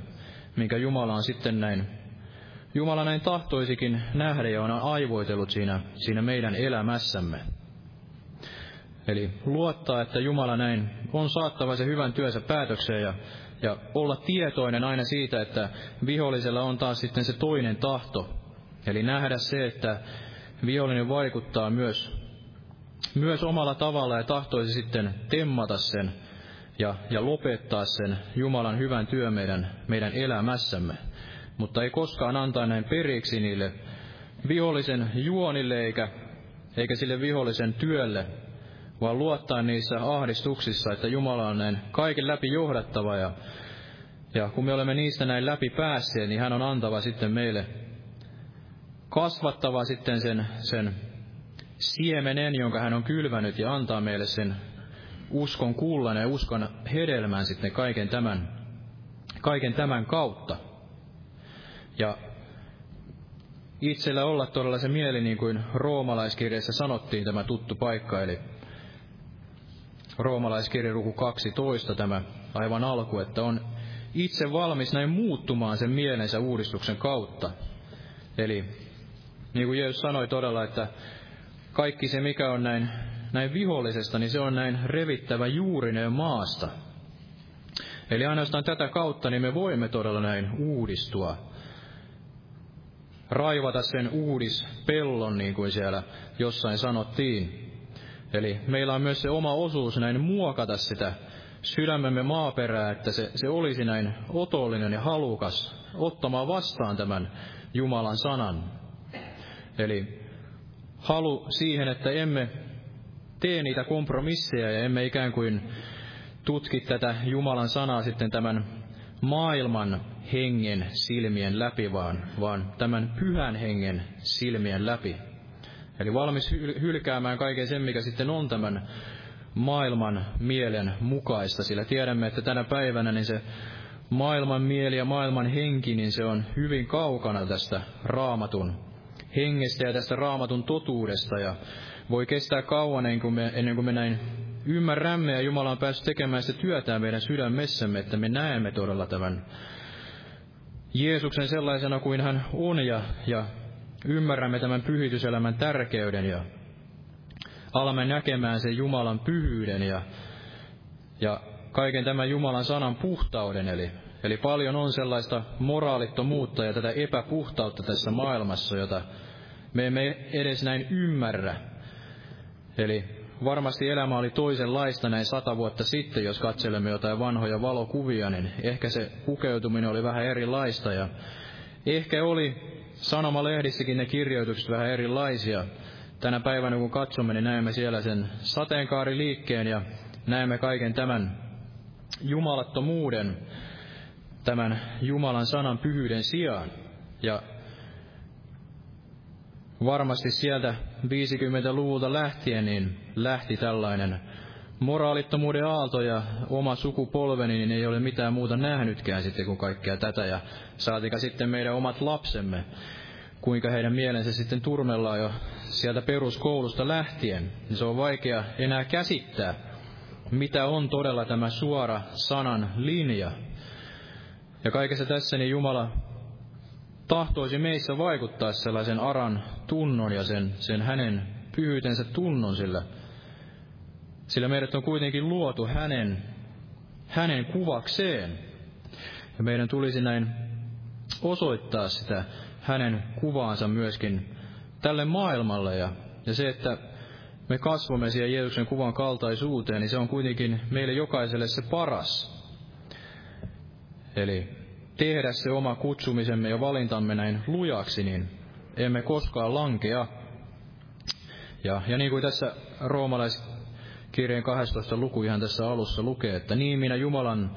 minkä Jumala on sitten näin, Jumala näin tahtoisikin nähdä ja on aivoitellut siinä, siinä meidän elämässämme. Eli luottaa, että Jumala näin on saattava se hyvän työnsä päätökseen ja, ja olla tietoinen aina siitä, että vihollisella on taas sitten se toinen tahto. Eli nähdä se, että vihollinen vaikuttaa myös, myös omalla tavalla ja tahtoisi sitten temmata sen ja, ja lopettaa sen Jumalan hyvän työn meidän, meidän elämässämme. Mutta ei koskaan antaa näin periksi niille vihollisen juonille eikä, eikä sille vihollisen työlle, vaan luottaa niissä ahdistuksissa, että Jumala on näin kaiken läpi johdattava ja, ja kun me olemme niistä näin läpi päässeet, niin hän on antava sitten meille kasvattava sitten sen, sen siemenen, jonka hän on kylvänyt ja antaa meille sen uskon kullan ja uskon hedelmän sitten kaiken tämän, kaiken tämän kautta. Ja itsellä olla todella se mieli, niin kuin roomalaiskirjassa sanottiin, tämä tuttu paikka, eli roomalaiskirja luku 12, tämä aivan alku, että on itse valmis näin muuttumaan sen mielensä uudistuksen kautta. Eli niin kuin Jeesus sanoi todella, että kaikki se, mikä on näin, näin vihollisesta, niin se on näin revittävä juurineen maasta. Eli ainoastaan tätä kautta niin me voimme todella näin uudistua. Raivata sen uudispellon, niin kuin siellä jossain sanottiin. Eli meillä on myös se oma osuus näin muokata sitä sydämemme maaperää, että se, se olisi näin otollinen ja halukas ottamaan vastaan tämän Jumalan sanan. Eli halu siihen, että emme tee niitä kompromisseja ja emme ikään kuin tutki tätä Jumalan sanaa sitten tämän maailman hengen silmien läpi, vaan, vaan tämän pyhän hengen silmien läpi. Eli valmis hylkäämään kaiken sen, mikä sitten on tämän maailman mielen mukaista, sillä tiedämme, että tänä päivänä niin se maailman mieli ja maailman henki, niin se on hyvin kaukana tästä raamatun hengestä ja tästä raamatun totuudesta. Ja voi kestää kauan ennen kuin me, ennen kuin me näin ymmärrämme ja Jumala on päässyt tekemään sitä työtään meidän sydämessämme, että me näemme todella tämän Jeesuksen sellaisena kuin hän on ja, ja ymmärrämme tämän pyhityselämän tärkeyden ja alamme näkemään sen Jumalan pyhyyden ja, ja kaiken tämän Jumalan sanan puhtauden. Eli, eli paljon on sellaista moraalittomuutta ja tätä epäpuhtautta tässä maailmassa, jota me emme edes näin ymmärrä. Eli varmasti elämä oli toisenlaista näin sata vuotta sitten, jos katselemme jotain vanhoja valokuvia, niin ehkä se pukeutuminen oli vähän erilaista ja ehkä oli sanomalehdissäkin ne kirjoitukset vähän erilaisia. Tänä päivänä kun katsomme, niin näemme siellä sen sateenkaariliikkeen ja näemme kaiken tämän jumalattomuuden, tämän Jumalan sanan pyhyyden sijaan. Ja varmasti sieltä 50-luvulta lähtien niin lähti tällainen moraalittomuuden aalto ja oma sukupolveni niin ei ole mitään muuta nähnytkään sitten kuin kaikkea tätä ja saatika sitten meidän omat lapsemme, kuinka heidän mielensä sitten turmellaan jo sieltä peruskoulusta lähtien. Niin se on vaikea enää käsittää, mitä on todella tämä suora sanan linja. Ja kaikessa tässä niin Jumala tahtoisi meissä vaikuttaa sellaisen aran tunnon ja sen, sen hänen pyhyytensä tunnon, sillä, sillä meidät on kuitenkin luotu hänen, hänen kuvakseen. Ja meidän tulisi näin osoittaa sitä hänen kuvaansa myöskin tälle maailmalle. Ja, ja se, että me kasvamme siihen Jeesuksen kuvan kaltaisuuteen, niin se on kuitenkin meille jokaiselle se paras. Eli tehdä se oma kutsumisemme ja valintamme näin lujaksi, niin emme koskaan lankea. Ja, ja niin kuin tässä roomalaiskirjeen 12 luku ihan tässä alussa lukee, että niin minä Jumalan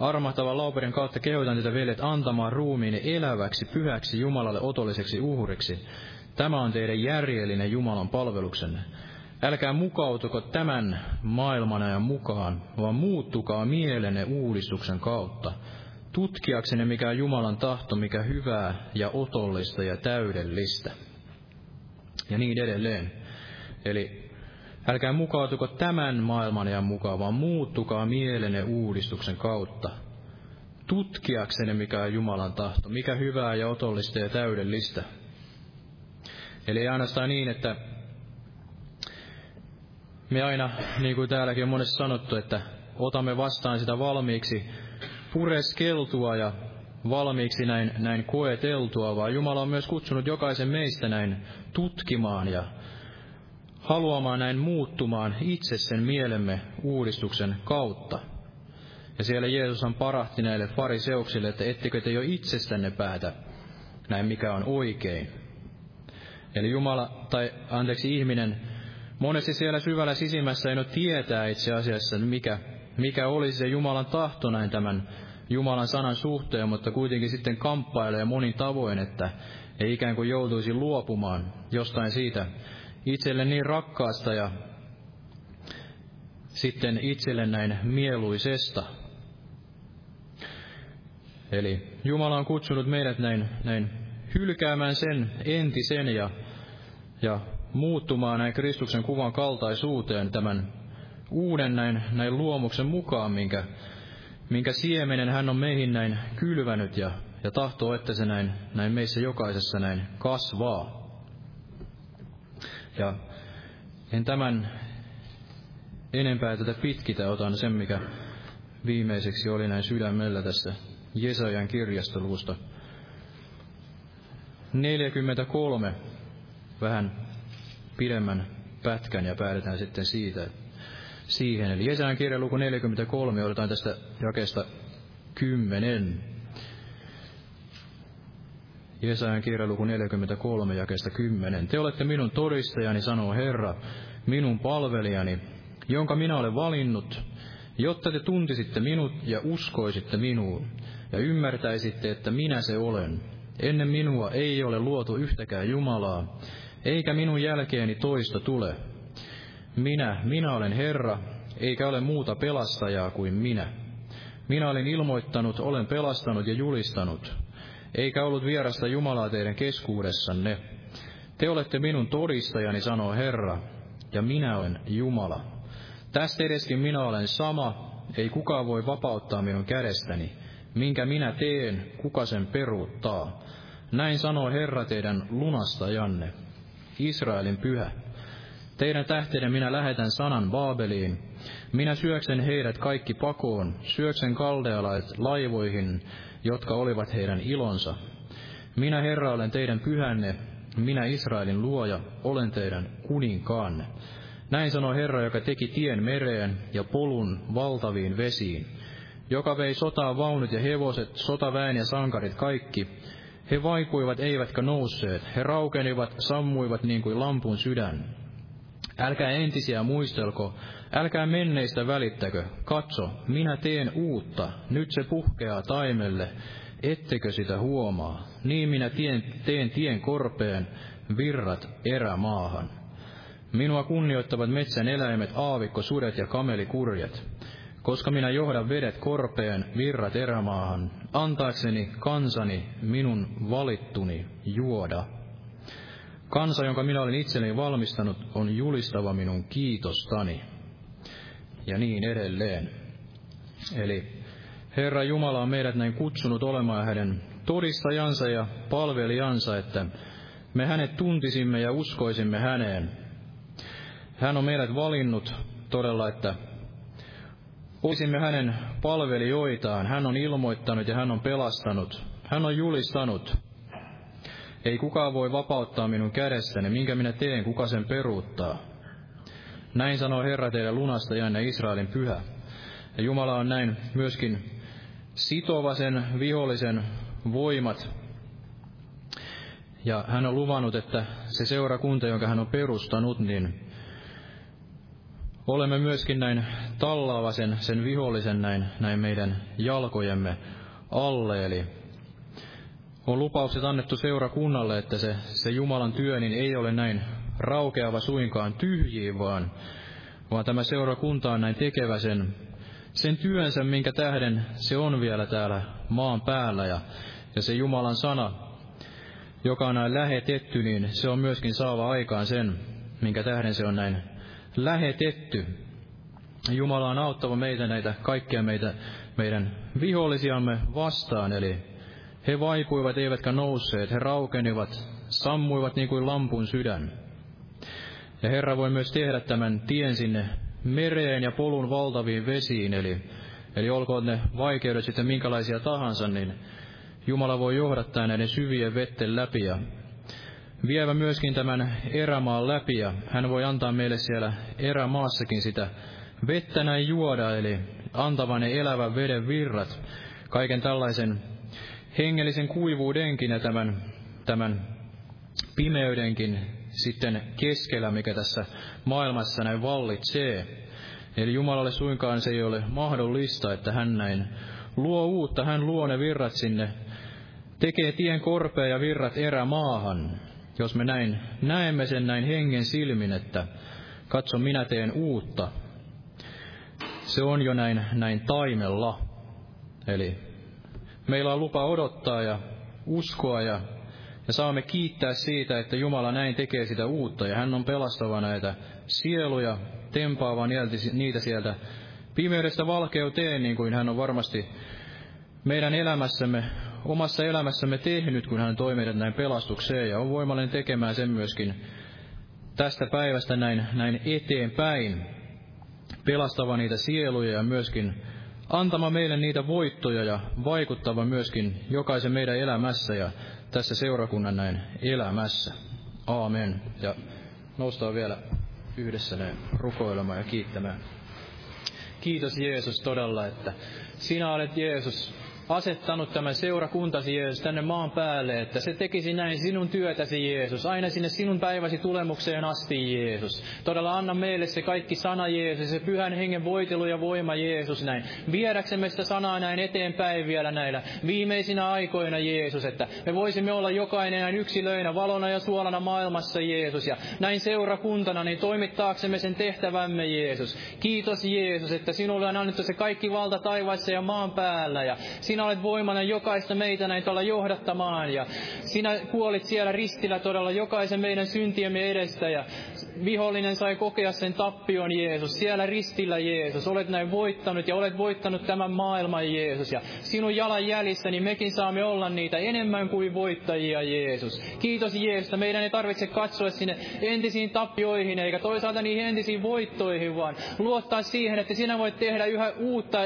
armahtavan lauperin kautta kehotan teitä veljet antamaan ruumiin eläväksi, pyhäksi Jumalalle otolliseksi uhriksi. Tämä on teidän järjellinen Jumalan palveluksenne. Älkää mukautuko tämän maailman ajan mukaan, vaan muuttukaa mielenne uudistuksen kautta, tutkiaksenne mikä on Jumalan tahto, mikä hyvää ja otollista ja täydellistä. Ja niin edelleen. Eli älkää mukautuko tämän maailman ja mukaan, vaan muuttukaa mielenne uudistuksen kautta. Tutkiaksenne mikä on Jumalan tahto, mikä hyvää ja otollista ja täydellistä. Eli ei ainoastaan niin, että me aina, niin kuin täälläkin on monesti sanottu, että otamme vastaan sitä valmiiksi pureskeltua ja valmiiksi näin, näin koeteltua, vaan Jumala on myös kutsunut jokaisen meistä näin tutkimaan ja haluamaan näin muuttumaan itse sen mielemme uudistuksen kautta. Ja siellä Jeesushan parahti näille fariseuksille, että ettekö te jo itsestänne päätä näin mikä on oikein. Eli Jumala, tai anteeksi ihminen, monesti siellä syvällä sisimmässä ei ole tietää itse asiassa, mikä mikä olisi se Jumalan tahto näin tämän Jumalan sanan suhteen, mutta kuitenkin sitten kamppailee monin tavoin, että ei ikään kuin joutuisi luopumaan jostain siitä itselle niin rakkaasta ja sitten itselle näin mieluisesta. Eli Jumala on kutsunut meidät näin, näin hylkäämään sen entisen ja, ja muuttumaan näin Kristuksen kuvan kaltaisuuteen tämän uuden näin, näin luomuksen mukaan, minkä, minkä siemenen hän on meihin näin kylvänyt ja, ja tahtoo, että se näin, näin meissä jokaisessa näin kasvaa. Ja en tämän enempää tätä pitkitä, otan sen, mikä viimeiseksi oli näin sydämellä tässä Jesajan kirjastoluusta. 43, vähän pidemmän pätkän ja päätetään sitten siitä, että siihen. Eli Jesajan kirja luku 43, otetaan tästä jakesta 10. Jesajan kirja luku 43, jakesta 10. Te olette minun todistajani, sanoo Herra, minun palvelijani, jonka minä olen valinnut, jotta te tuntisitte minut ja uskoisitte minuun, ja ymmärtäisitte, että minä se olen. Ennen minua ei ole luotu yhtäkään Jumalaa, eikä minun jälkeeni toista tule. Minä, minä olen Herra, eikä ole muuta pelastajaa kuin minä. Minä olen ilmoittanut, olen pelastanut ja julistanut, eikä ollut vierasta Jumalaa teidän keskuudessanne. Te olette minun todistajani, sanoo Herra, ja minä olen Jumala. Tästä edeskin minä olen sama, ei kukaan voi vapauttaa minun kädestäni. Minkä minä teen, kuka sen peruuttaa. Näin sanoo Herra teidän lunastajanne, Israelin pyhä. Teidän tähteiden minä lähetän sanan Baabeliin. Minä syöksen heidät kaikki pakoon, syöksen kaldealaiset laivoihin, jotka olivat heidän ilonsa. Minä Herra olen teidän pyhänne, minä Israelin luoja, olen teidän kuninkaanne. Näin sanoi Herra, joka teki tien mereen ja polun valtaviin vesiin, joka vei sotaa vaunut ja hevoset, sotaväen ja sankarit kaikki. He vaikuivat eivätkä nousseet, he raukenivat, sammuivat niin kuin lampun sydän. Älkää entisiä muistelko, älkää menneistä välittäkö, katso, minä teen uutta, nyt se puhkeaa taimelle, ettekö sitä huomaa, niin minä tien, teen tien korpeen, virrat erämaahan. Minua kunnioittavat metsän eläimet, aavikko, sudet ja kamelikurjet, koska minä johdan vedet korpeen, virrat erämaahan, antaakseni kansani, minun valittuni, juoda. Kansa, jonka minä olen itselleni valmistanut, on julistava minun kiitostani. Ja niin edelleen. Eli Herra Jumala on meidät näin kutsunut olemaan hänen todistajansa ja palvelijansa, että me hänet tuntisimme ja uskoisimme häneen. Hän on meidät valinnut todella, että olisimme hänen palvelijoitaan. Hän on ilmoittanut ja hän on pelastanut. Hän on julistanut. Ei kukaan voi vapauttaa minun kädestäni, minkä minä teen, kuka sen peruuttaa. Näin sanoo Herra teidän lunastajanne Israelin pyhä. Ja Jumala on näin myöskin sitova sen vihollisen voimat. Ja hän on luvannut, että se seurakunta, jonka hän on perustanut, niin olemme myöskin näin tallaava sen, sen vihollisen näin, näin meidän jalkojemme alle. Eli on lupaukset annettu seurakunnalle, että se, se Jumalan työ niin ei ole näin raukeava suinkaan tyhjiin, vaan, vaan tämä seurakunta on näin tekevä sen, sen työnsä, minkä tähden se on vielä täällä maan päällä. Ja, ja se Jumalan sana, joka on näin lähetetty, niin se on myöskin saava aikaan sen, minkä tähden se on näin lähetetty. Jumala on auttava meitä näitä kaikkia meitä, meidän vihollisiamme vastaan, eli he vaipuivat eivätkä nousseet, he raukenivat, sammuivat niin kuin lampun sydän. Ja Herra voi myös tehdä tämän tien sinne mereen ja polun valtaviin vesiin, eli, eli olkoon ne vaikeudet sitten minkälaisia tahansa, niin Jumala voi johdattaa näiden syvien vetten läpi ja vievä myöskin tämän erämaan läpi. Ja hän voi antaa meille siellä erämaassakin sitä vettä näin juoda, eli antavan ne elävän veden virrat, kaiken tällaisen hengellisen kuivuudenkin ja tämän, tämän pimeydenkin sitten keskellä, mikä tässä maailmassa näin vallitsee. Eli Jumalalle suinkaan se ei ole mahdollista, että hän näin luo uutta, hän luo ne virrat sinne, tekee tien korpea ja virrat erämaahan. Jos me näin näemme sen näin hengen silmin, että katso minä teen uutta, se on jo näin, näin taimella. Eli meillä on lupa odottaa ja uskoa ja ja saamme kiittää siitä, että Jumala näin tekee sitä uutta, ja hän on pelastava näitä sieluja, tempaava niitä sieltä pimeydestä valkeuteen, niin kuin hän on varmasti meidän elämässämme, omassa elämässämme tehnyt, kun hän toi meidät näin pelastukseen, ja on voimallinen tekemään sen myöskin tästä päivästä näin, näin eteenpäin, pelastava niitä sieluja ja myöskin antama meille niitä voittoja ja vaikuttava myöskin jokaisen meidän elämässä ja tässä seurakunnan näin elämässä. Aamen. Ja noustaan vielä yhdessä näin rukoilemaan ja kiittämään. Kiitos Jeesus todella, että sinä olet Jeesus asettanut tämän seurakuntasi Jeesus tänne maan päälle, että se tekisi näin sinun työtäsi Jeesus, aina sinne sinun päiväsi tulemukseen asti Jeesus. Todella anna meille se kaikki sana Jeesus, se pyhän hengen voitelu ja voima Jeesus näin. Viedäksemme sitä sanaa näin eteenpäin vielä näillä viimeisinä aikoina Jeesus, että me voisimme olla jokainen näin yksilöinä, valona ja suolana maailmassa Jeesus. Ja näin seurakuntana niin toimittaaksemme sen tehtävämme Jeesus. Kiitos Jeesus, että sinulle on annettu se kaikki valta taivaissa ja maan päällä. Ja sinä olet voimana jokaista meitä näin tuolla johdattamaan ja sinä kuolit siellä ristillä todella jokaisen meidän syntiemme edestä ja vihollinen sai kokea sen tappion Jeesus, siellä ristillä Jeesus, olet näin voittanut ja olet voittanut tämän maailman Jeesus ja sinun jalan jäljissä, niin mekin saamme olla niitä enemmän kuin voittajia Jeesus. Kiitos Jeesus, meidän ei tarvitse katsoa sinne entisiin tappioihin eikä toisaalta niihin entisiin voittoihin, vaan luottaa siihen, että sinä voit tehdä yhä uutta,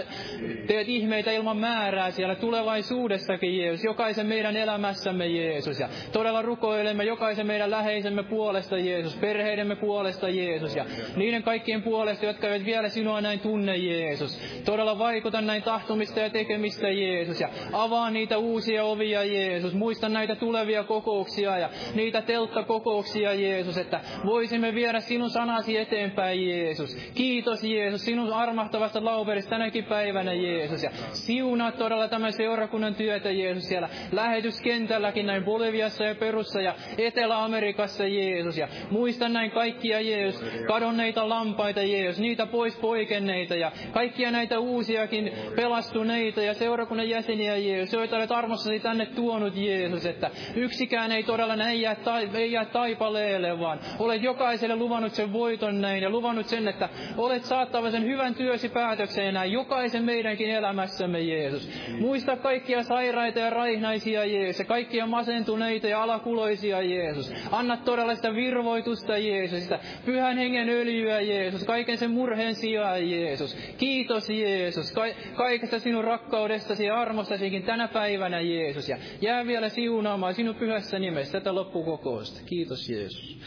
teet ihmeitä ilman määrää siellä tulevaisuudessakin, Jeesus, jokaisen meidän elämässämme, Jeesus. Ja todella rukoilemme jokaisen meidän läheisemme puolesta, Jeesus, perheidemme puolesta, Jeesus. Ja niiden kaikkien puolesta, jotka eivät vielä sinua näin tunne, Jeesus. Todella vaikuta näin tahtomista ja tekemistä, Jeesus. Ja avaa niitä uusia ovia, Jeesus. Muista näitä tulevia kokouksia ja niitä telttakokouksia, Jeesus, että voisimme viedä sinun sanasi eteenpäin, Jeesus. Kiitos, Jeesus, sinun armahtavasta lauperista tänäkin päivänä, Jeesus. Ja siunaa todella tämän seurakunnan työtä, Jeesus, siellä lähetyskentälläkin näin Boliviassa ja Perussa ja Etelä-Amerikassa, Jeesus. Ja muista näin kaikkia, Jeesus, kadonneita lampaita, Jeesus, niitä pois poikenneita ja kaikkia näitä uusiakin pelastuneita ja seurakunnan jäseniä, Jeesus, joita olet armossasi tänne tuonut, Jeesus, että yksikään ei todella näin jää, ta- ei jää taipaleelle, vaan olet jokaiselle luvannut sen voiton näin ja luvannut sen, että olet saattava sen hyvän työsi päätökseen näin jokaisen meidänkin elämässämme, Jeesus. Muista kaikkia sairaita ja raihnaisia, Jeesus, ja kaikkia masentuneita ja alakuloisia, Jeesus. Anna todella sitä virvoitusta, Jeesus, sitä pyhän hengen öljyä, Jeesus, kaiken sen murheen sijaan, Jeesus. Kiitos, Jeesus, ka- kaikesta sinun rakkaudestasi ja armostasikin tänä päivänä, Jeesus. Ja jää vielä siunaamaan sinun pyhässä nimessä tätä loppukokousta. Kiitos, Jeesus.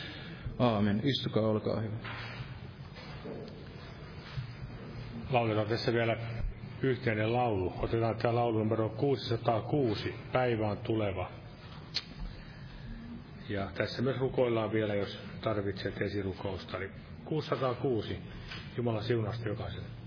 Aamen. Istukaa, olkaa hyvä. Lauletaan tässä vielä yhteinen laulu. Otetaan tämä laulu numero 606, Päivä on tuleva. Ja tässä myös rukoillaan vielä, jos tarvitset esirukousta. Eli 606, Jumala siunasta jokaiselle.